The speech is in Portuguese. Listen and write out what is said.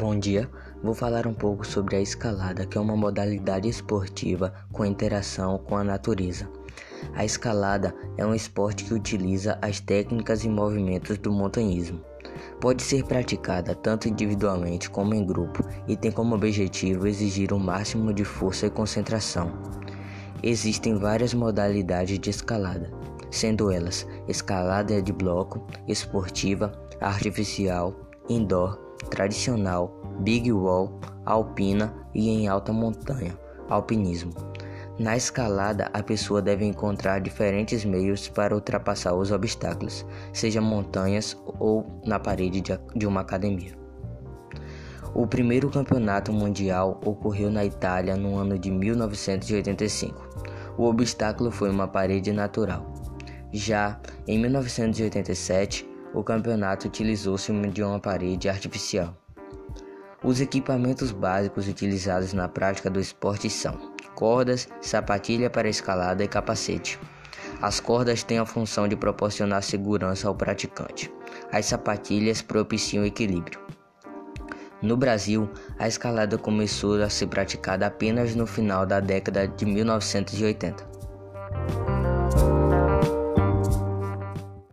Bom dia, vou falar um pouco sobre a escalada, que é uma modalidade esportiva com interação com a natureza. A escalada é um esporte que utiliza as técnicas e movimentos do montanhismo. Pode ser praticada tanto individualmente como em grupo e tem como objetivo exigir o um máximo de força e concentração. Existem várias modalidades de escalada, sendo elas escalada de bloco, esportiva, artificial, indoor, tradicional, big wall, alpina e em alta montanha, alpinismo. Na escalada, a pessoa deve encontrar diferentes meios para ultrapassar os obstáculos, seja montanhas ou na parede de uma academia. O primeiro campeonato mundial ocorreu na Itália no ano de 1985. O obstáculo foi uma parede natural. Já em 1987, o campeonato utilizou-se de uma parede artificial. Os equipamentos básicos utilizados na prática do esporte são cordas, sapatilha para escalada e capacete. As cordas têm a função de proporcionar segurança ao praticante. As sapatilhas propiciam equilíbrio. No Brasil, a escalada começou a ser praticada apenas no final da década de 1980.